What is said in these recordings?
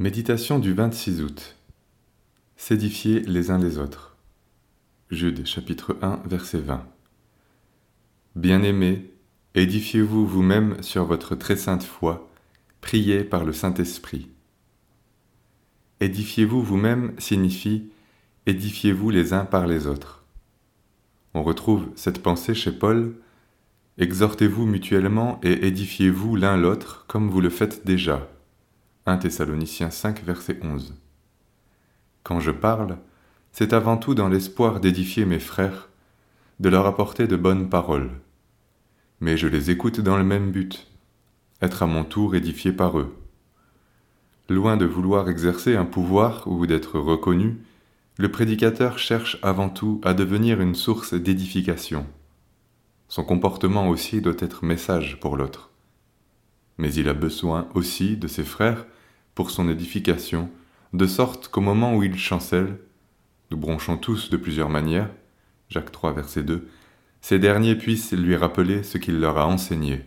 Méditation du 26 août. S'édifier les uns les autres. Jude chapitre 1 verset 20. Bien-aimés, édifiez-vous vous-même sur votre très sainte foi, priez par le Saint-Esprit. Édifiez-vous vous-même signifie édifiez-vous les uns par les autres. On retrouve cette pensée chez Paul Exhortez-vous mutuellement et édifiez-vous l'un l'autre comme vous le faites déjà 1 Thessaloniciens 5, verset 11. Quand je parle, c'est avant tout dans l'espoir d'édifier mes frères, de leur apporter de bonnes paroles. Mais je les écoute dans le même but, être à mon tour édifié par eux. Loin de vouloir exercer un pouvoir ou d'être reconnu, le prédicateur cherche avant tout à devenir une source d'édification. Son comportement aussi doit être message pour l'autre. Mais il a besoin aussi de ses frères pour son édification, de sorte qu'au moment où il chancelle, nous bronchons tous de plusieurs manières, Jacques 3, verset 2, ces derniers puissent lui rappeler ce qu'il leur a enseigné.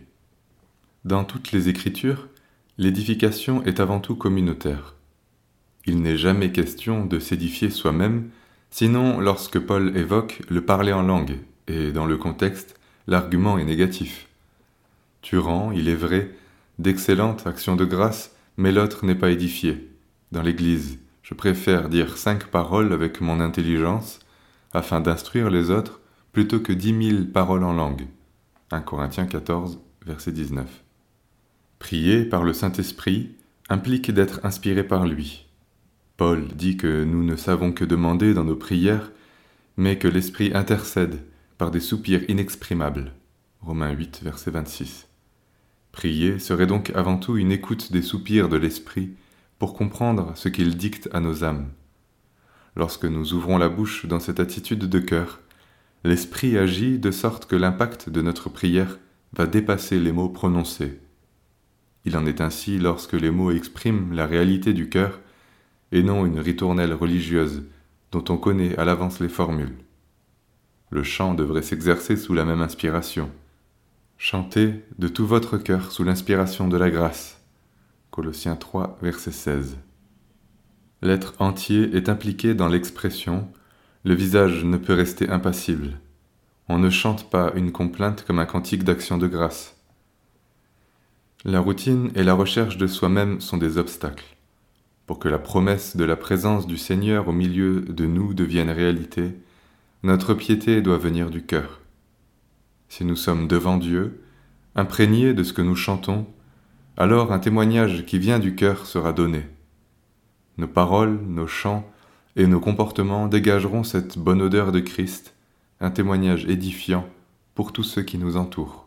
Dans toutes les Écritures, l'édification est avant tout communautaire. Il n'est jamais question de s'édifier soi-même, sinon lorsque Paul évoque le parler en langue, et dans le contexte, l'argument est négatif. Tu rends, il est vrai, d'excellentes actions de grâce mais l'autre n'est pas édifié. Dans l'Église, je préfère dire cinq paroles avec mon intelligence afin d'instruire les autres plutôt que dix mille paroles en langue. 1 Corinthiens 14, verset 19. Prier par le Saint-Esprit implique d'être inspiré par lui. Paul dit que nous ne savons que demander dans nos prières, mais que l'Esprit intercède par des soupirs inexprimables. Romains 8, verset 26. Prier serait donc avant tout une écoute des soupirs de l'Esprit pour comprendre ce qu'il dicte à nos âmes. Lorsque nous ouvrons la bouche dans cette attitude de cœur, l'Esprit agit de sorte que l'impact de notre prière va dépasser les mots prononcés. Il en est ainsi lorsque les mots expriment la réalité du cœur et non une ritournelle religieuse dont on connaît à l'avance les formules. Le chant devrait s'exercer sous la même inspiration. Chantez de tout votre cœur sous l'inspiration de la grâce. Colossiens 3, verset 16. L'être entier est impliqué dans l'expression, le visage ne peut rester impassible. On ne chante pas une complainte comme un cantique d'action de grâce. La routine et la recherche de soi-même sont des obstacles. Pour que la promesse de la présence du Seigneur au milieu de nous devienne réalité, notre piété doit venir du cœur si nous sommes devant Dieu, imprégnés de ce que nous chantons, alors un témoignage qui vient du cœur sera donné. Nos paroles, nos chants et nos comportements dégageront cette bonne odeur de Christ, un témoignage édifiant pour tous ceux qui nous entourent.